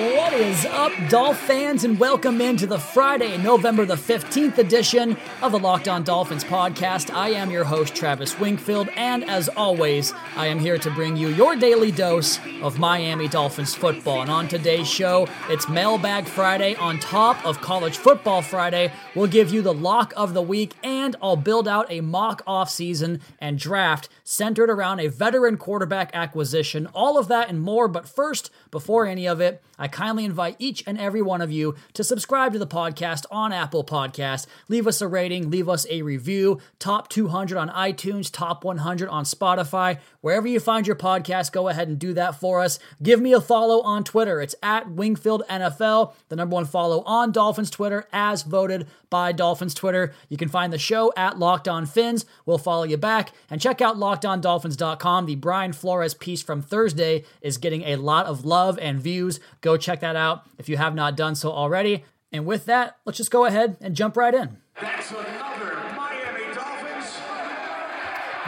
What is up, Dolph fans, and welcome into the Friday, November the 15th edition of the Locked On Dolphins podcast. I am your host, Travis Wingfield, and as always, I am here to bring you your daily dose of Miami Dolphins football. And on today's show, it's Mailbag Friday on top of College Football Friday. We'll give you the lock of the week, and I'll build out a mock offseason and draft centered around a veteran quarterback acquisition. All of that and more, but first, before any of it, I kindly invite each and every one of you to subscribe to the podcast on Apple Podcast. Leave us a rating, leave us a review. Top 200 on iTunes, top 100 on Spotify. Wherever you find your podcast, go ahead and do that for us. Give me a follow on Twitter. It's at Wingfield NFL, the number one follow on Dolphins Twitter, as voted by Dolphins Twitter. You can find the show at Locked On Fins. We'll follow you back. And check out LockedOnDolphins.com. The Brian Flores piece from Thursday is getting a lot of love and views. Go check that out if you have not done so already. And with that, let's just go ahead and jump right in. That's another.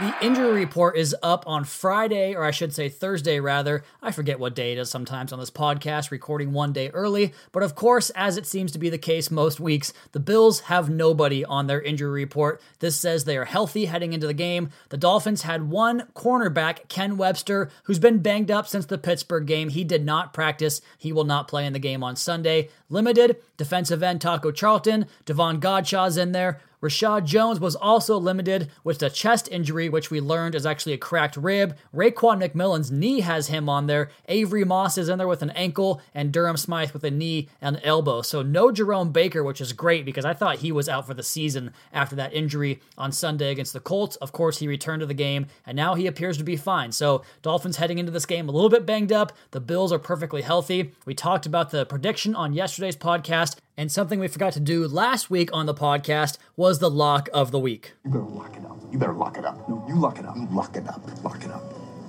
The injury report is up on Friday, or I should say Thursday rather. I forget what day it is sometimes on this podcast, recording one day early. But of course, as it seems to be the case most weeks, the Bills have nobody on their injury report. This says they are healthy heading into the game. The Dolphins had one cornerback, Ken Webster, who's been banged up since the Pittsburgh game. He did not practice. He will not play in the game on Sunday. Limited defensive end Taco Charlton, Davon Godchaux's in there. Reshad Jones was also limited with a chest injury, which we learned is actually a cracked rib. Raekwon McMillan's knee has him on there. Avery Moss is in there with an ankle, and Durham Smythe with a knee and elbow. So no Jerome Baker, which is great because I thought he was out for the season after that injury on Sunday against the Colts. Of course, he returned to the game, and now he appears to be fine. So Dolphins heading into this game a little bit banged up. The Bills are perfectly healthy. We talked about the prediction on yesterday's podcast. And something we forgot to do last week on the podcast was the lock of the week. You better lock it up. You better lock it up. No, you lock it up. You lock it up. Lock it up.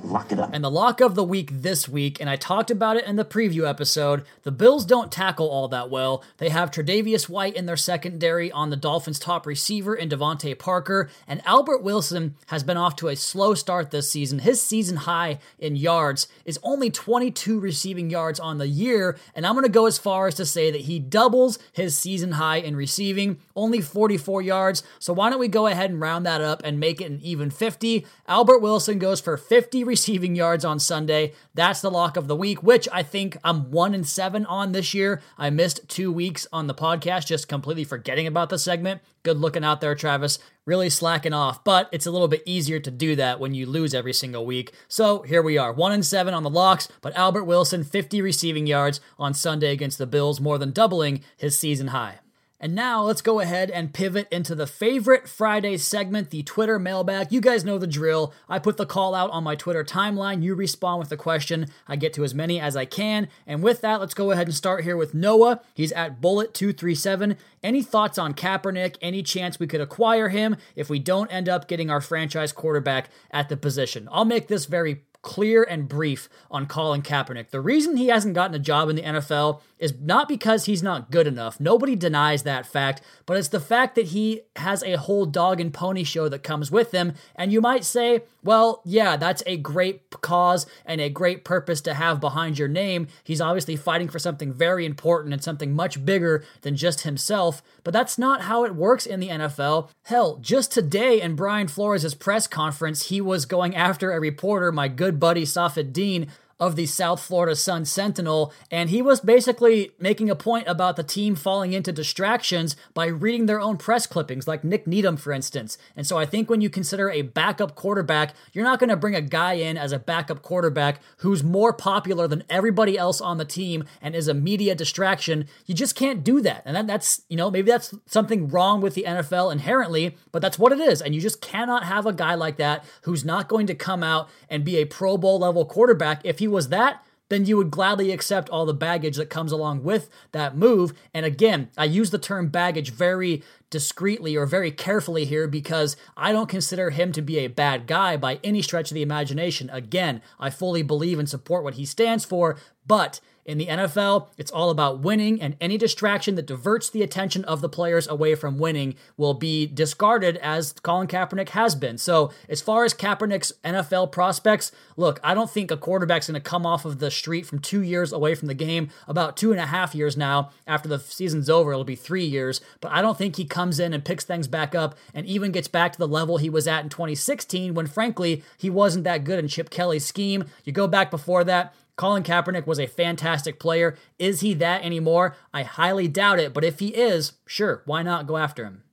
Lock it up. And the lock of the week this week, and I talked about it in the preview episode, the Bills don't tackle all that well. They have Tre'Davious White in their secondary on the Dolphins' top receiver in DeVante Parker, and Albert Wilson has been off to a slow start this season. His season high in yards is only 22 receiving yards on the year, and I'm going to go as far as to say that he doubles his season high in receiving, only 44 yards. So why don't we go ahead and round that up and make it an even 50? Albert Wilson goes for 50 receiving yards on Sunday. That's the lock of the week, which I think I'm one and seven on this year. I missed two weeks on the podcast, just completely forgetting about the segment. Good looking out there, Travis. Really slacking off, but it's a little bit easier to do that when you lose every single week. So here we are, one and seven on the locks, but Albert Wilson, 50 receiving yards on Sunday against the Bills, more than doubling his season high. And now let's go ahead and pivot into the favorite Friday segment, the Twitter mailbag. You guys know the drill. I put the call out on my Twitter timeline. You respond with a question. I get to as many as I can. And with that, let's go ahead and start here with Noah. He's at Bullet237. Any thoughts on Kaepernick? Any chance we could acquire him if we don't end up getting our franchise quarterback at the position? I'll make this very clear and brief on Colin Kaepernick. The reason he hasn't gotten a job in the NFL is not because he's not good enough. Nobody denies that fact, but it's the fact that he has a whole dog and pony show that comes with him. And you might say, well, yeah, that's a great cause and a great purpose to have behind your name. He's obviously fighting for something very important and something much bigger than just himself, but that's not how it works in the NFL. Hell, just today in Brian Flores' press conference, he was going after a reporter, my good buddy Safid Deen, of the South Florida Sun Sentinel, and he was basically making a point about the team falling into distractions by reading their own press clippings, like Nik Needham, for instance. And so I think when you consider a backup quarterback, you're not going to bring a guy in as a backup quarterback who's more popular than everybody else on the team and is a media distraction. You just can't do that. And that, that's, you know, maybe that's something wrong with the NFL inherently, but that's what it is. And you just cannot have a guy like that who's not going to come out and be a Pro Bowl level quarterback. If he was that, then you would gladly accept all the baggage that comes along with that move. And again, I use the term baggage very discreetly or very carefully here because I don't consider him to be a bad guy by any stretch of the imagination. Again, I fully believe and support what he stands for, but in the NFL, it's all about winning, and any distraction that diverts the attention of the players away from winning will be discarded, as Colin Kaepernick has been. So, as far as Kaepernick's NFL prospects, look, I don't think a quarterback's going to come off of the street from two years away from the game, about two and a half years now. After the season's over, it'll be three years. But I don't think he comes in and picks things back up and even gets back to the level he was at in 2016 when, frankly, he wasn't that good in Chip Kelly's scheme. You go back before that, Colin Kaepernick was a fantastic player. Is he that anymore? I highly doubt it, but if he is, sure, why not go after him?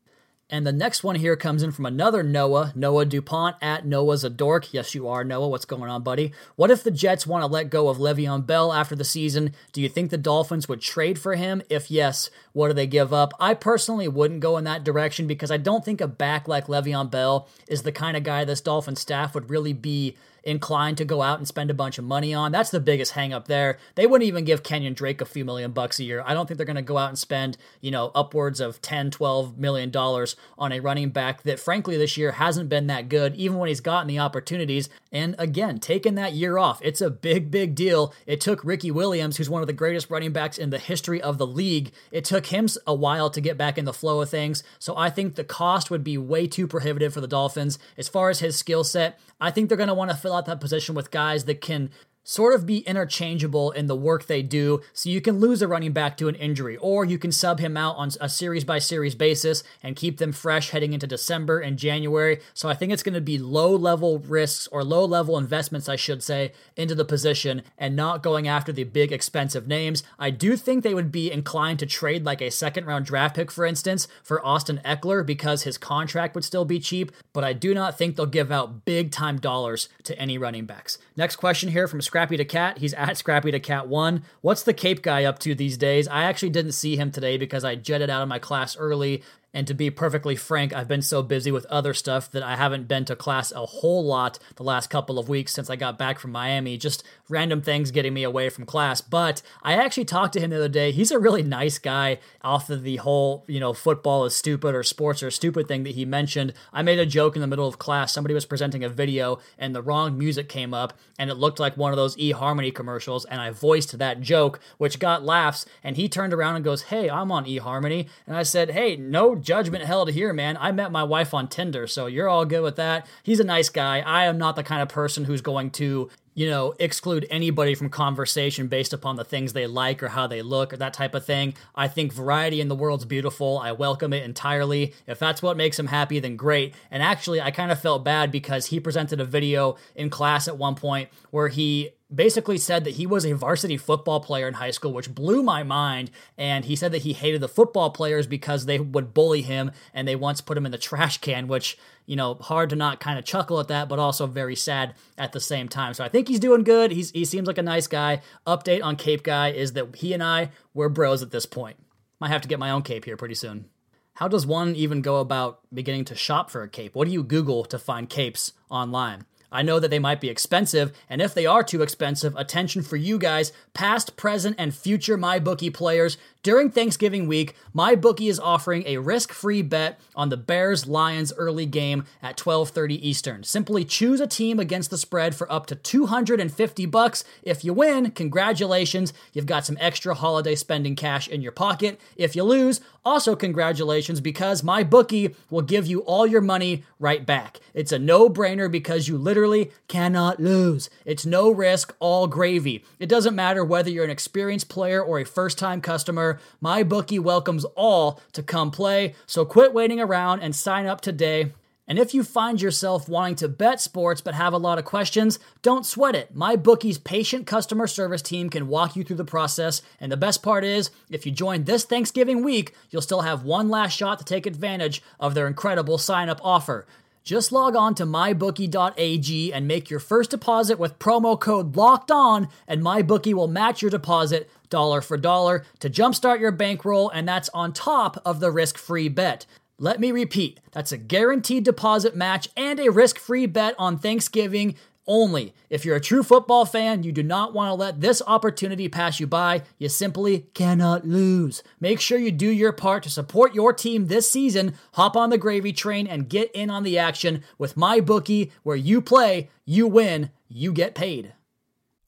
And the next one here comes in from another Noah, Noah DuPont at Noah's a dork. Yes, you are, Noah. What's going on, buddy? What if the Jets want to let go of Le'Veon Bell after the season? Do you think the Dolphins would trade for him? If yes, what do they give up? I personally wouldn't go in that direction because I don't think a back like Le'Veon Bell is the kind of guy this Dolphin staff would really be inclined to go out and spend a bunch of money on. That's the biggest hang up there. They wouldn't even give Kenyon Drake a few million bucks a year. I don't think they're going to go out and spend, you know, upwards of 10, 12 million dollars on a running back that frankly this year hasn't been that good even when he's gotten the opportunities. And again, taking that year off, it's a big big deal. It took Ricky Williams, who's one of the greatest running backs in the history of the league, it took him a while to get back in the flow of things. So I think the cost would be way too prohibitive for the Dolphins as far as his skill set. I think they're going to want to fill out that position with guys that can sort of be interchangeable in the work they do. So you can lose a running back to an injury, or you can sub him out on a series by series basis and keep them fresh heading into December and January. So I think it's going to be low level risks or low level investments, I should say, into the position and not going after the big expensive names. I do think they would be inclined to trade like a second round draft pick, for instance, for Austin Ekeler because his contract would still be cheap, but I do not think they'll give out big time dollars to any running backs. Next question here from Scrappy to Cat. He's at Scrappy to Cat 1. What's the Cape guy up to these days? I actually didn't see him today because I jetted out of my class early and to be perfectly frank, I've been so busy with other stuff that I haven't been to class a whole lot the last couple of weeks since I got back from Miami. Just random things getting me away from class. But I actually talked to him the other day. He's a really nice guy off of the whole, you know, football is stupid or sports are stupid thing that he mentioned. I made a joke in the middle of class. Somebody was presenting a video and the wrong music came up and it looked like one of those eHarmony commercials. And I voiced that joke, which got laughs. And he turned around and goes, Hey, I'm on eHarmony. And I said, Hey, no judgment held here, man. I met my wife on Tinder, so you're all good with that. He's a nice guy. I am not the kind of person who's going to you know, exclude anybody from conversation based upon the things they like or how they look or that type of thing. I think variety in the world's beautiful. I welcome it entirely. If that's what makes him happy, then great. And actually, I kind of felt bad because he presented a video in class at one point where he basically said that he was a varsity football player in high school, which blew my mind. And he said that he hated the football players because they would bully him and they once put him in the trash can, which, you know, hard to not kind of chuckle at that, but also very sad at the same time. So I think he's doing good. He's, he seems like a nice guy. Update on Cape Guy is that he and I, we're bros at this point. Might have to get my own cape here pretty soon. How does one even go about beginning to shop for a cape? What do you Google to find capes online? I know that they might be expensive, and if they are too expensive, attention for you guys, past, present, and future MyBookie players. During Thanksgiving week, my bookie is offering a risk-free bet on the Bears Lions early game at 12:30 Eastern. Simply choose a team against the spread for up to 250 bucks. If you win, congratulations, you've got some extra holiday spending cash in your pocket. If you lose, also congratulations because my bookie will give you all your money right back. It's a no-brainer because you literally cannot lose. It's no risk, all gravy. It doesn't matter whether you're an experienced player or a first-time customer my bookie welcomes all to come play. So quit waiting around and sign up today And if you find yourself wanting to bet sports but have a lot of questions, don't sweat it. My bookie's patient customer service team can walk you through the process. And the best part is, if you join this Thanksgiving week, you'll still have one last shot to take advantage of their incredible sign up offer. Just log on to mybookie.ag and make your first deposit with promo code LOCKED ON, and MyBookie will match your deposit dollar for dollar to jumpstart your bankroll, and that's on top of the risk free bet. Let me repeat that's a guaranteed deposit match and a risk free bet on Thanksgiving only. If you're a true football fan, you do not want to let this opportunity pass you by. You simply cannot lose. Make sure you do your part to support your team this season. Hop on the gravy train and get in on the action with my bookie where you play, you win, you get paid.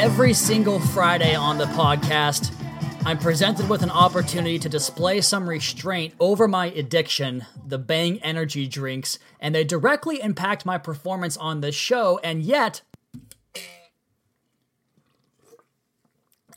Every single Friday on the podcast, I'm presented with an opportunity to display some restraint over my addiction, the Bang energy drinks, and they directly impact my performance on this show, and yet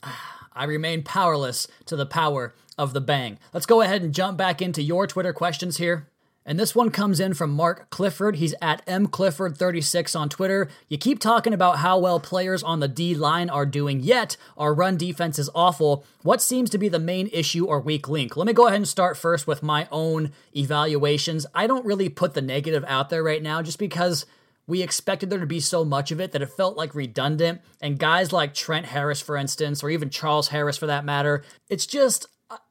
I remain powerless to the power of the Bang. Let's go ahead and jump back into your Twitter questions here. And this one comes in from Mark Clifford. He's at mclifford36 on Twitter. You keep talking about how well players on the D line are doing, yet our run defense is awful. What seems to be the main issue or weak link? Let me go ahead and start first with my own evaluations. I don't really put the negative out there right now just because we expected there to be so much of it that it felt like redundant. And guys like Trent Harris, for instance, or even Charles Harris for that matter, it's just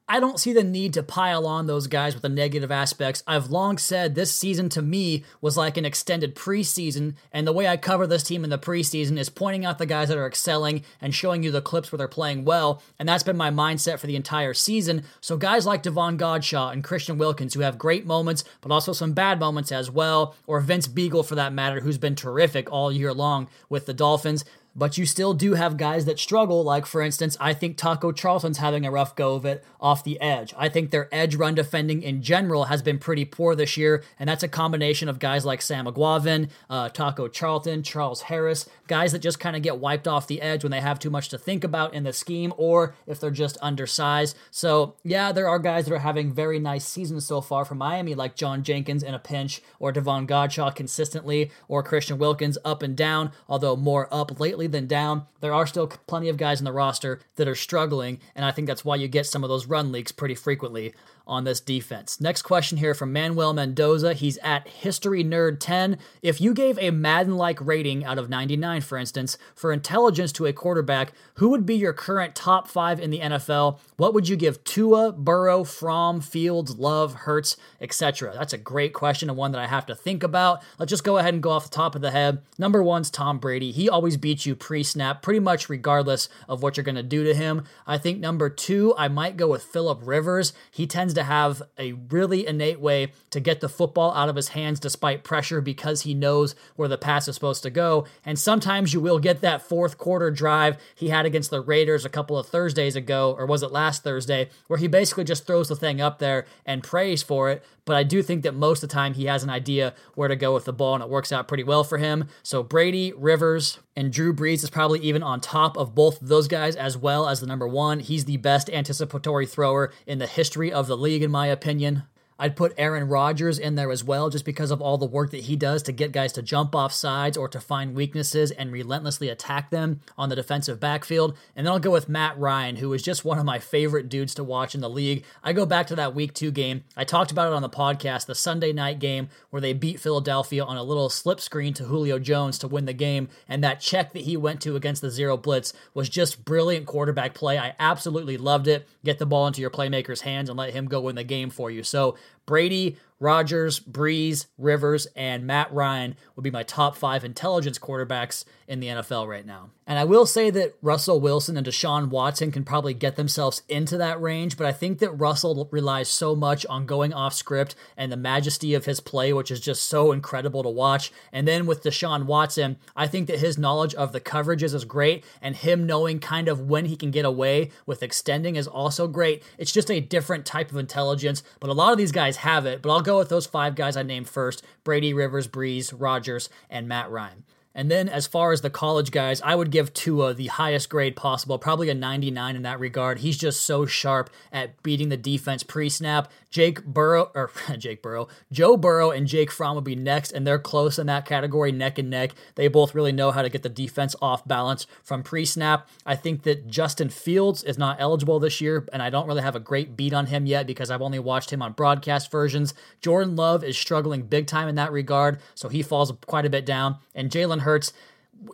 I don't see the need to pile on those guys with the negative aspects. I've long said this season to me was like an extended preseason, and the way I cover this team in the preseason is pointing out the guys that are excelling and showing you the clips where they're playing well, and that's been my mindset for the entire season. So guys like Davon Godchaux and Christian Wilkins, who have great moments, but also some bad moments as well, or Vince Biegel for that matter, who's been terrific all year long with the Dolphins but you still do have guys that struggle. Like, for instance, I think Taco Charlton's having a rough go of it off the edge. I think their edge run defending in general has been pretty poor this year, and that's a combination of guys like Sam Eguavoen, uh, Taco Charlton, Charles Harris, guys that just kind of get wiped off the edge when they have too much to think about in the scheme or if they're just undersized. So, yeah, there are guys that are having very nice seasons so far for Miami, like John Jenkins in a pinch, or Davon Godchaux consistently, or Christian Wilkins up and down, although more up lately than down. There are still plenty of guys in the roster that are struggling, and I think that's why you get some of those run leaks pretty frequently on this defense. Next question here from Manuel Mendoza. He's at History Nerd 10. If you gave a Madden like rating out of 99, for instance, for intelligence to a quarterback, who would be your current top five in the NFL? What would you give Tua, Burrow, Fromm, Fields, Love, Hurts, etc.? That's a great question and one that I have to think about. Let's just go ahead and go off the top of the head. Number one's Tom Brady. He always beats you pre snap, pretty much regardless of what you're going to do to him. I think number two, I might go with Philip Rivers. He tends to have a really innate way to get the football out of his hands despite pressure because he knows where the pass is supposed to go. And sometimes you will get that fourth quarter drive he had against the Raiders a couple of Thursdays ago, or was it last Thursday, where he basically just throws the thing up there and prays for it. But I do think that most of the time he has an idea where to go with the ball, and it works out pretty well for him. So Brady, Rivers, and Drew Brees is probably even on top of both of those guys as well as the number one. He's the best anticipatory thrower in the history of the league, in my opinion. I'd put Aaron Rodgers in there as well, just because of all the work that he does to get guys to jump off sides or to find weaknesses and relentlessly attack them on the defensive backfield. And then I'll go with Matt Ryan, who is just one of my favorite dudes to watch in the league. I go back to that week two game. I talked about it on the podcast, the Sunday night game where they beat Philadelphia on a little slip screen to Julio Jones to win the game. And that check that he went to against the zero blitz was just brilliant quarterback play. I absolutely loved it. Get the ball into your playmaker's hands and let him go win the game for you. So Brady, Rodgers, Brees, Rivers, and Matt Ryan would be my top five intelligence quarterbacks in the NFL right now. And I will say that Russell Wilson and Deshaun Watson can probably get themselves into that range, but I think that Russell relies so much on going off script and the majesty of his play, which is just so incredible to watch. And then with Deshaun Watson, I think that his knowledge of the coverages is great, and him knowing kind of when he can get away with extending is also great. It's just a different type of intelligence, but a lot of these guys have it. But I'll go with those five guys I named first Brady, Rivers, Brees, Rodgers, and Matt Ryan. And then as far as the college guys, I would give Tua the highest grade possible, probably a 99 in that regard. He's just so sharp at beating the defense pre-snap. Jake Burrow or Jake Burrow, Joe Burrow and Jake Fromm will be next, and they're close in that category, neck and neck. They both really know how to get the defense off balance from pre-snap. I think that Justin Fields is not eligible this year, and I don't really have a great beat on him yet because I've only watched him on broadcast versions. Jordan Love is struggling big time in that regard, so he falls quite a bit down. And Jalen Hurts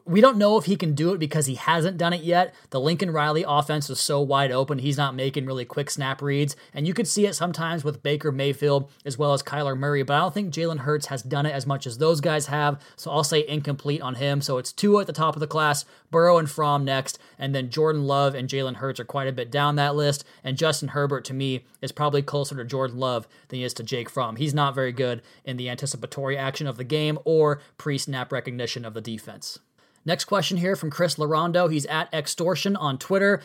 we don't know if he can do it because he hasn't done it yet. The Lincoln Riley offense is so wide open, he's not making really quick snap reads. And you could see it sometimes with Baker Mayfield as well as Kyler Murray, but I don't think Jalen Hurts has done it as much as those guys have. So I'll say incomplete on him. So it's two at the top of the class, Burrow and Fromm next, and then Jordan Love and Jalen Hurts are quite a bit down that list. And Justin Herbert, to me, is probably closer to Jordan Love than he is to Jake Fromm. He's not very good in the anticipatory action of the game or pre snap recognition of the defense. Next question here from Chris Larondo. He's at Extortion on Twitter.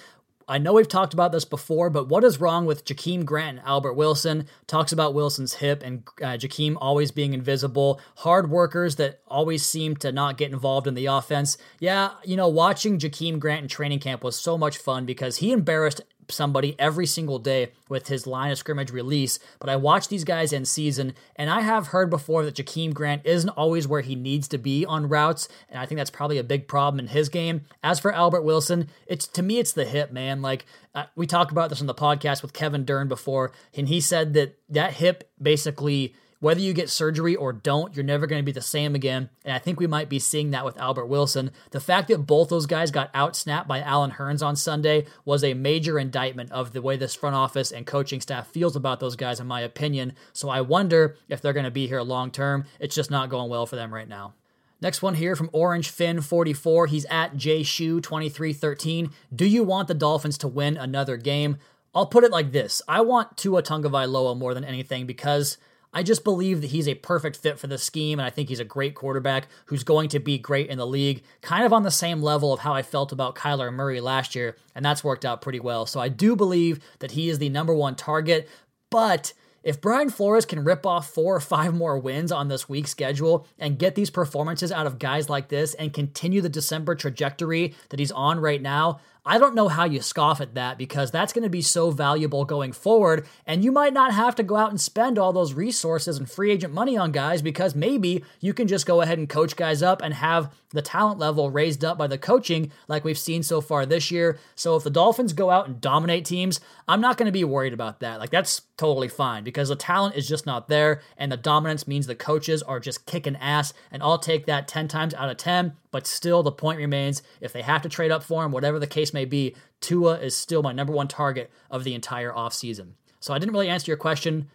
I know we've talked about this before, but what is wrong with Jakeem Grant and Albert Wilson? Talks about Wilson's hip and uh, Jakeem always being invisible. Hard workers that always seem to not get involved in the offense. Yeah, you know, watching Jakeem Grant in training camp was so much fun because he embarrassed somebody every single day with his line of scrimmage release. But I watch these guys in season, and I have heard before that Jakeem Grant isn't always where he needs to be on routes, and I think that's probably a big problem in his game. As for Albert Wilson, it's to me it's the hip, man. Like uh, we talked about this on the podcast with Kevin Dern before, and he said that that hip basically whether you get surgery or don't, you're never going to be the same again. And I think we might be seeing that with Albert Wilson. The fact that both those guys got outsnapped by Allen Hurns on Sunday was a major indictment of the way this front office and coaching staff feels about those guys, in my opinion. So I wonder if they're going to be here long term. It's just not going well for them right now. Next one here from Orange Finn 44. He's at J jshoe 2313. Do you want the Dolphins to win another game? I'll put it like this. I want Tua Tagovailoa more than anything because I just believe that he's a perfect fit for the scheme, and I think he's a great quarterback who's going to be great in the league, kind of on the same level of how I felt about Kyler Murray last year, and that's worked out pretty well. So I do believe that he is the number one target, but if Brian Flores can rip off four or five more wins on this week's schedule and get these performances out of guys like this and continue the December trajectory that he's on right now, I don't know how you scoff at that because that's going to be so valuable going forward. And you might not have to go out and spend all those resources and free agent money on guys because maybe you can just go ahead and coach guys up and have the talent level raised up by the coaching like we've seen so far this year. So if the Dolphins go out and dominate teams, I'm not going to be worried about that. Like that's totally fine because the talent is just not there and the dominance means the coaches are just kicking ass and I'll take that 10 times out of 10 but still, the point remains if they have to trade up for him, whatever the case may be, Tua is still my number one target of the entire offseason. So I didn't really answer your question.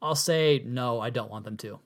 I'll say no, I don't want them to.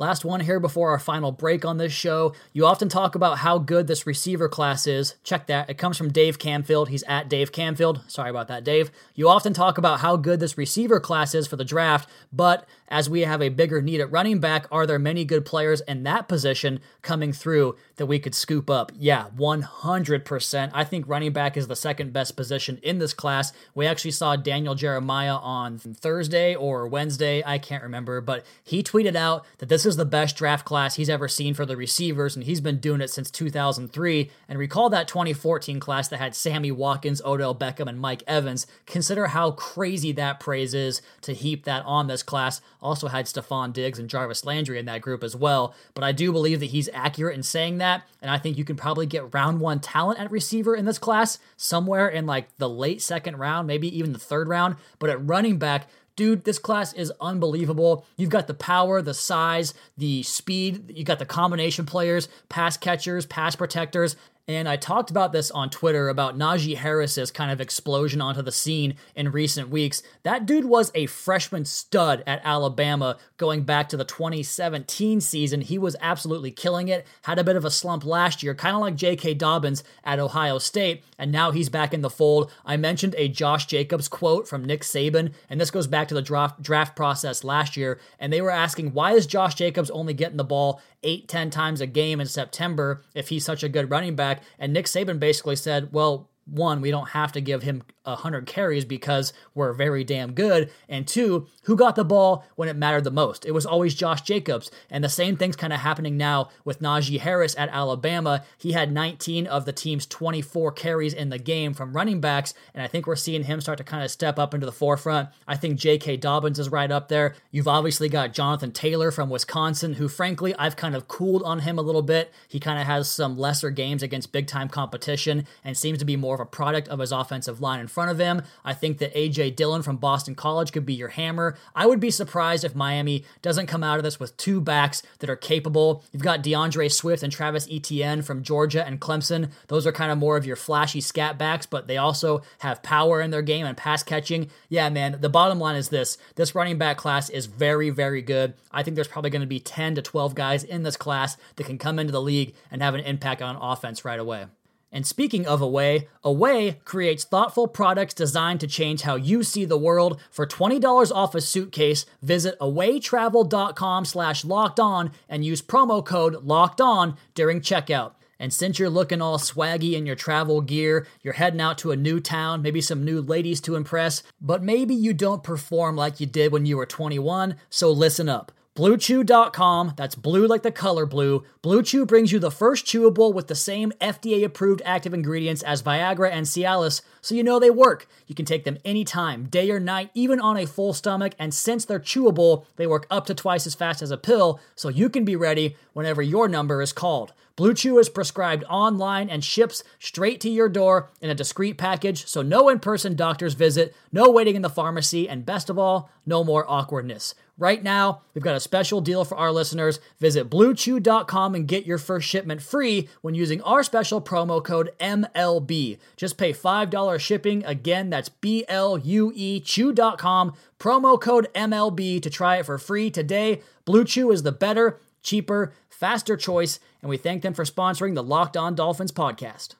Last one here before our final break on this show. You often talk about how good this receiver class is. Check that. It comes from Dave Camfield. He's at Dave Camfield. Sorry about that, Dave. You often talk about how good this receiver class is for the draft, but as we have a bigger need at running back, are there many good players in that position coming through that we could scoop up? Yeah, 100%. I think running back is the second best position in this class. We actually saw Daniel Jeremiah on Thursday or Wednesday, I can't remember, but he tweeted out that this is the best draft class he's ever seen for the receivers, and he's been doing it since 2003. And recall that 2014 class that had Sammy Watkins, Odell Beckham, and Mike Evans. Consider how crazy that praise is to heap that on this class also had Stefon Diggs and Jarvis Landry in that group as well. But I do believe that he's accurate in saying that. And I think you can probably get round one talent at receiver in this class somewhere in like the late second round, maybe even the third round. But at running back, Dude, this class is unbelievable. You've got the power, the size, the speed, you got the combination players, pass catchers, pass protectors, And I talked about this on Twitter about Najee Harris's kind of explosion onto the scene in recent weeks. That dude was a freshman stud at Alabama going back to the 2017 season. He was absolutely killing it, had a bit of a slump last year, kind of like J.K. Dobbins at Ohio State, and now he's back in the fold. I mentioned a Josh Jacobs quote from Nick Saban, and this goes back to the draft, draft process last year, and they were asking, why is Josh Jacobs only getting the ball eight, ten times a game in September if he's such a good running back? And Nick Saban basically said, well, one, we don't have to give him 100 carries because we're very damn good. And two, who got the ball when it mattered the most? It was always Josh Jacobs. And the same thing's kind of happening now with Najee Harris at Alabama. He had 19 of the team's 24 carries in the game from running backs. And I think we're seeing him start to kind of step up into the forefront. I think J.K. Dobbins is right up there. You've obviously got Jonathan Taylor from Wisconsin, who frankly, I've kind of cooled on him a little bit. He kind of has some lesser games against big time competition and seems to be more of a product of his offensive line in front of him. I think that AJ Dillon from Boston College could be your hammer. I would be surprised if Miami doesn't come out of this with two backs that are capable. You've got D'Andre Swift and Travis Etienne from Georgia and Clemson. Those are kind of more of your flashy scat backs, but they also have power in their game and pass catching. Yeah, man, the bottom line is this this running back class is very, very good. I think there's probably going to be 10 to 12 guys in this class that can come into the league and have an impact on offense right away. And speaking of Away, Away creates thoughtful products designed to change how you see the world. For $20 off a suitcase, visit awaytravel.com slash locked on and use promo code locked on during checkout. And since you're looking all swaggy in your travel gear, you're heading out to a new town, maybe some new ladies to impress, but maybe you don't perform like you did when you were 21, so listen up. BlueChew.com, that's blue like the color blue. Blue Chew brings you the first chewable with the same FDA approved active ingredients as Viagra and Cialis, so you know they work. You can take them anytime, day or night, even on a full stomach, and since they're chewable, they work up to twice as fast as a pill, so you can be ready whenever your number is called. Blue Chew is prescribed online and ships straight to your door in a discreet package, so no in person doctor's visit, no waiting in the pharmacy, and best of all, no more awkwardness. Right now, we've got a special deal for our listeners. Visit bluechew.com and get your first shipment free when using our special promo code MLB. Just pay $5 shipping. Again, that's B L U E chew.com, promo code MLB to try it for free today. Blue Chew is the better, cheaper, faster choice, and we thank them for sponsoring the Locked On Dolphins podcast.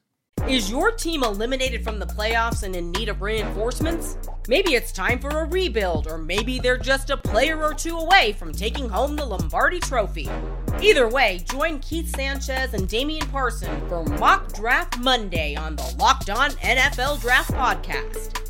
Is your team eliminated from the playoffs and in need of reinforcements? Maybe it's time for a rebuild, or maybe they're just a player or two away from taking home the Lombardi Trophy. Either way, join Keith Sanchez and Damian Parson for Mock Draft Monday on the Locked On NFL Draft Podcast.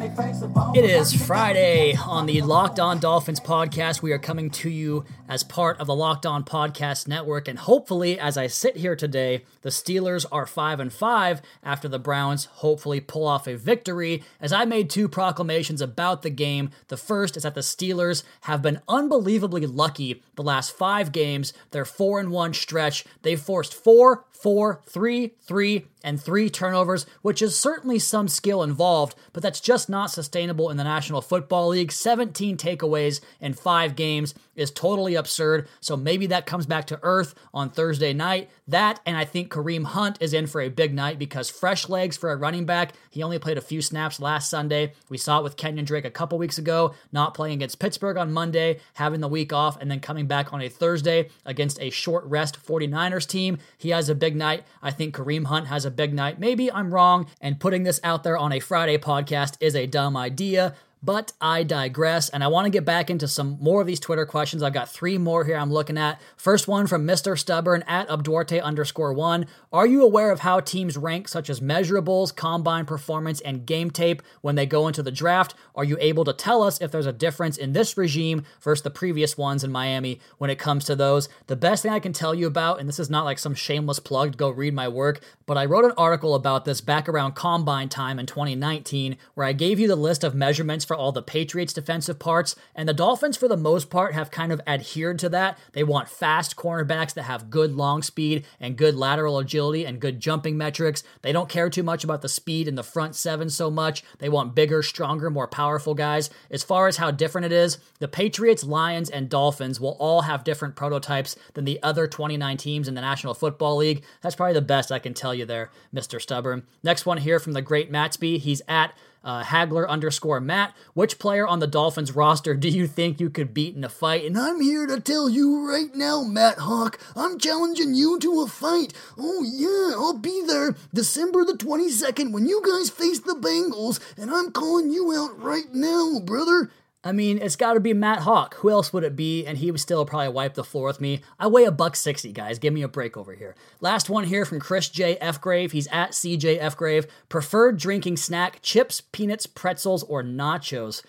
It is Friday on the Locked On Dolphins podcast. We are coming to you as part of the Locked On Podcast Network, and hopefully, as I sit here today, the Steelers are five and five after the Browns hopefully pull off a victory. As I made two proclamations about the game, the first is that the Steelers have been unbelievably lucky the last five games. Their four and one stretch, they've forced four, four, three, three, and three turnovers, which is certainly some skill involved, but that's just not sustainable in the National Football League. 17 takeaways in five games is totally absurd. So maybe that comes back to earth on Thursday night. That, and I think Kareem Hunt is in for a big night because fresh legs for a running back. He only played a few snaps last Sunday. We saw it with Kenyon Drake a couple weeks ago, not playing against Pittsburgh on Monday, having the week off, and then coming back on a Thursday against a short rest 49ers team. He has a big night. I think Kareem Hunt has a big night. Maybe I'm wrong, and putting this out there on a Friday podcast is a dumb idea. But I digress, and I want to get back into some more of these Twitter questions. I've got three more here I'm looking at. First one from Mr. Stubborn at Abduarte underscore one. Are you aware of how teams rank such as measurables, combine performance, and game tape when they go into the draft? Are you able to tell us if there's a difference in this regime versus the previous ones in Miami when it comes to those? The best thing I can tell you about, and this is not like some shameless plug to go read my work, but I wrote an article about this back around combine time in 2019 where I gave you the list of measurements for all the Patriots defensive parts, and the Dolphins, for the most part, have kind of adhered to that. They want fast cornerbacks that have good long speed and good lateral agility and good jumping metrics. They don't care too much about the speed in the front seven so much. They want bigger, stronger, more powerful guys. As far as how different it is, the Patriots, Lions, and Dolphins will all have different prototypes than the other 29 teams in the National Football League. That's probably the best I can tell you there, Mr. Stubborn. Next one here from the great Matsby. He's at uh, Hagler underscore Matt. Which player on the Dolphins roster do you think you could beat in a fight? And I'm here to tell you right now, Matt Haack, I'm challenging you to a fight. Oh, yeah, I'll be there December the 22nd when you guys face the Bengals, and I'm calling you out right now, brother. I mean, it's got to be Matt Haack. Who else would it be? And he would still probably wipe the floor with me. I weigh a buck sixty, guys. Give me a break over here. Last one here from Chris J. F. Grave. He's at CJ F. Grave. Preferred drinking snack: chips, peanuts, pretzels, or nachos.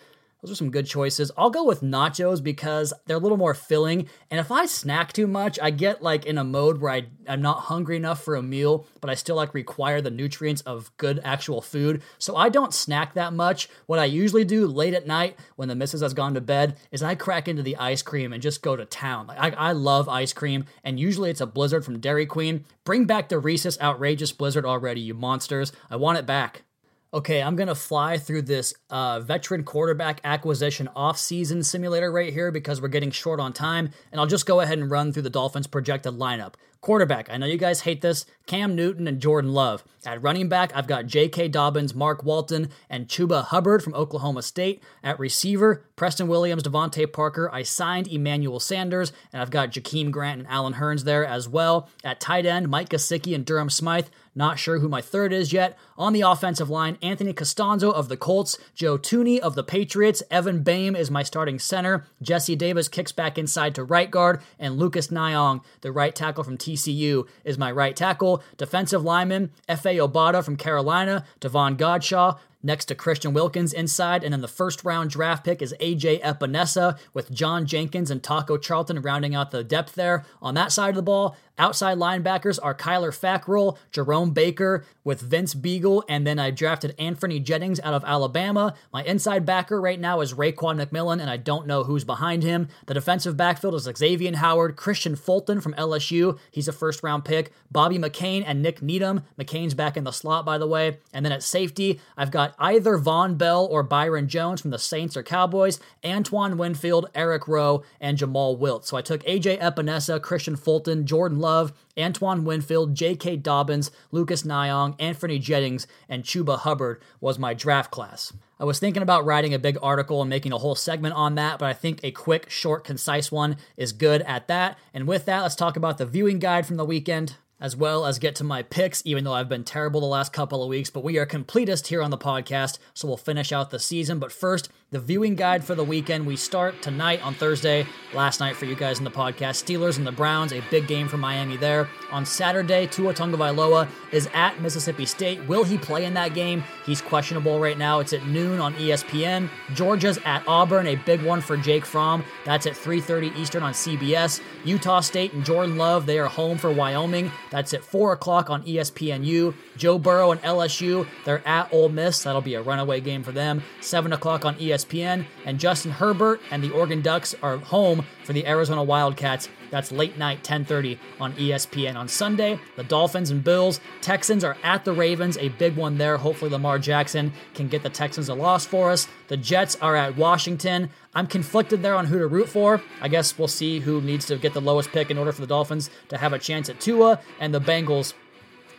Those are some good choices. I'll go with nachos because they're a little more filling. And if I snack too much, I get like in a mode where I, I'm not hungry enough for a meal, but I still like require the nutrients of good actual food. So I don't snack that much. What I usually do late at night when the missus has gone to bed is I crack into the ice cream and just go to town. Like I, I love ice cream, and usually it's a blizzard from Dairy Queen. Bring back the Reese's outrageous blizzard already, you monsters. I want it back. Okay, I'm going to fly through this uh, veteran quarterback acquisition offseason simulator right here because we're getting short on time, and I'll just go ahead and run through the Dolphins' projected lineup. Quarterback, I know you guys hate this Cam Newton and Jordan Love. At running back, I've got J.K. Dobbins, Mark Walton, and Chuba Hubbard from Oklahoma State. At receiver, Preston Williams, DeVante Parker. I signed Emmanuel Sanders, and I've got Jakeem Grant and Allen Hurns there as well. At tight end, Mike Gesicki and Durham Smythe. Not sure who my third is yet. On the offensive line, Anthony Castonzo of the Colts, Joe Thuney of the Patriots, Evan Boehm is my starting center, Jesse Davis kicks back inside to right guard, and Lucas Niang, the right tackle from TCU, is my right tackle. Defensive lineman, Efe Obada from Carolina, Davon Godchaux, next to Christian Wilkins inside. And then the first round draft pick is AJ Epenesa with John Jenkins and Taco Charlton rounding out the depth there. On that side of the ball, outside linebackers are Kyler Fackrell, Jerome Baker with Vince Biegel, and then I drafted Anfernee Jennings out of Alabama. My inside backer right now is Raekwon McMillan, and I don't know who's behind him. The defensive backfield is Xavier Howard, Kristian Fulton from LSU. He's a first round pick. Bobby McCain and Nik Needham. McCain's back in the slot, by the way. And then at safety, I've got either Vonn Bell or Byron Jones from the Saints or Cowboys, Antoine Winfield, Eric Rowe, and Jamal Wilt. So I took AJ Epenesa, Kristian Fulton, Jordan Love, Antoine Winfield, J.K. Dobbins, Lucas Niang, Anfernee Jennings, and Chuba Hubbard was my draft class. I was thinking about writing a big article and making a whole segment on that, but I think a quick, short, concise one is good at that. And with that, let's talk about the viewing guide from the weekend as well as get to my picks, even though I've been terrible the last couple of weeks. But we are completist here on the podcast, so we'll finish out the season. But first, the viewing guide for the weekend. We start tonight on Thursday, last night for you guys in the podcast. Steelers and the Browns, a big game for Miami there. On Saturday, Tua Tagovailoa is at Mississippi State. Will he play in that game? He's questionable right now. It's at noon on ESPN. Georgia's at Auburn, a big one for Jake Fromm. That's at 3:30 Eastern on CBS. Utah State and Jordan Love, they are home for Wyoming. That's at 4 o'clock on ESPNU. Joe Burrow and LSU, they're at Ole Miss. That'll be a runaway game for them. 7 o'clock on ESPN. And Justin Herbert and the Oregon Ducks are home for the Arizona Wildcats. That's late night, 10:30 on ESPN. On Sunday, the Dolphins and Bills. Texans are at the Ravens, a big one there. Hopefully, Lamar Jackson can get the Texans a loss for us. The Jets are at Washington. I'm conflicted there on who to root for. I guess we'll see who needs to get the lowest pick in order for the Dolphins to have a chance at Tua. And the Bengals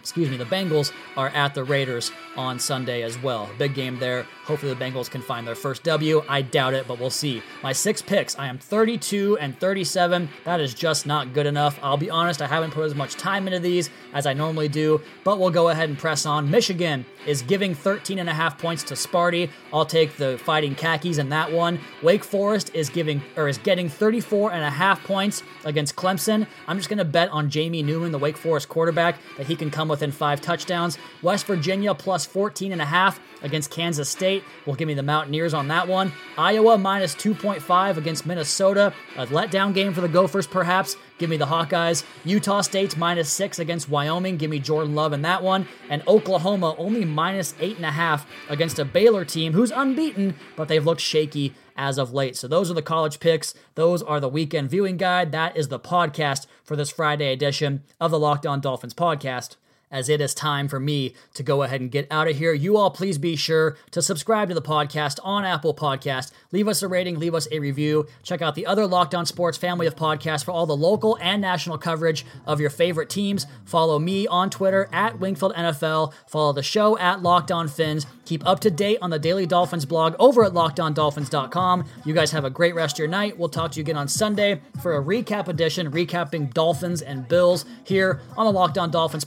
excuse me, the Bengals are at the Raiders on Sunday as well. Big game there. Hopefully the Bengals can find their first W. I doubt it, but we'll see. My six picks, I am 32 and 37. That is just not good enough. I'll be honest, I haven't put as much time into these as I normally do, but we'll go ahead and press on. Michigan is giving 13 and a half points to Sparty. I'll take the Fighting Khakis in that one. Wake Forest is giving or is getting 34 and a half points against Clemson. I'm just going to bet on Jamie Newman, the Wake Forest quarterback, that he can come within five touchdowns. West Virginia plus 14 and a half against Kansas State. State will give me the Mountaineers on that one. Iowa minus 2.5 against Minnesota. A letdown game for the Gophers, perhaps. Give me the Hawkeyes. Utah State's minus six against Wyoming. Give me Jordan Love in that one. And Oklahoma only minus eight and a half against a Baylor team who's unbeaten, but they've looked shaky as of late. So those are the college picks. Those are the weekend viewing guide. That is the podcast for this Friday edition of the Locked On Dolphins podcast as it is time for me to go ahead and get out of here. You all please be sure to subscribe to the podcast on Apple Podcast. Leave us a rating, leave us a review. Check out the other Locked On Sports family of podcasts for all the local and national coverage of your favorite teams. Follow me on Twitter at Wingfield NFL. Follow the show at Locked On Fins. Keep up to date on the Daily Dolphins blog over at lockedondolphins.com. You guys have a great rest of your night. We'll talk to you again on Sunday for a recap edition, recapping Dolphins and Bills here on the Locked On Dolphins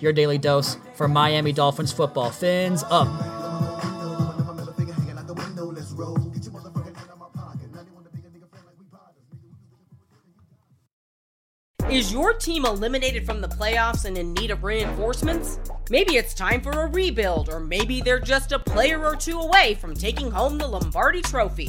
your daily dose for Miami Dolphins football. Fins up. Is your team eliminated from the playoffs and in need of reinforcements? Maybe it's time for a rebuild, or maybe they're just a player or two away from taking home the Lombardi Trophy.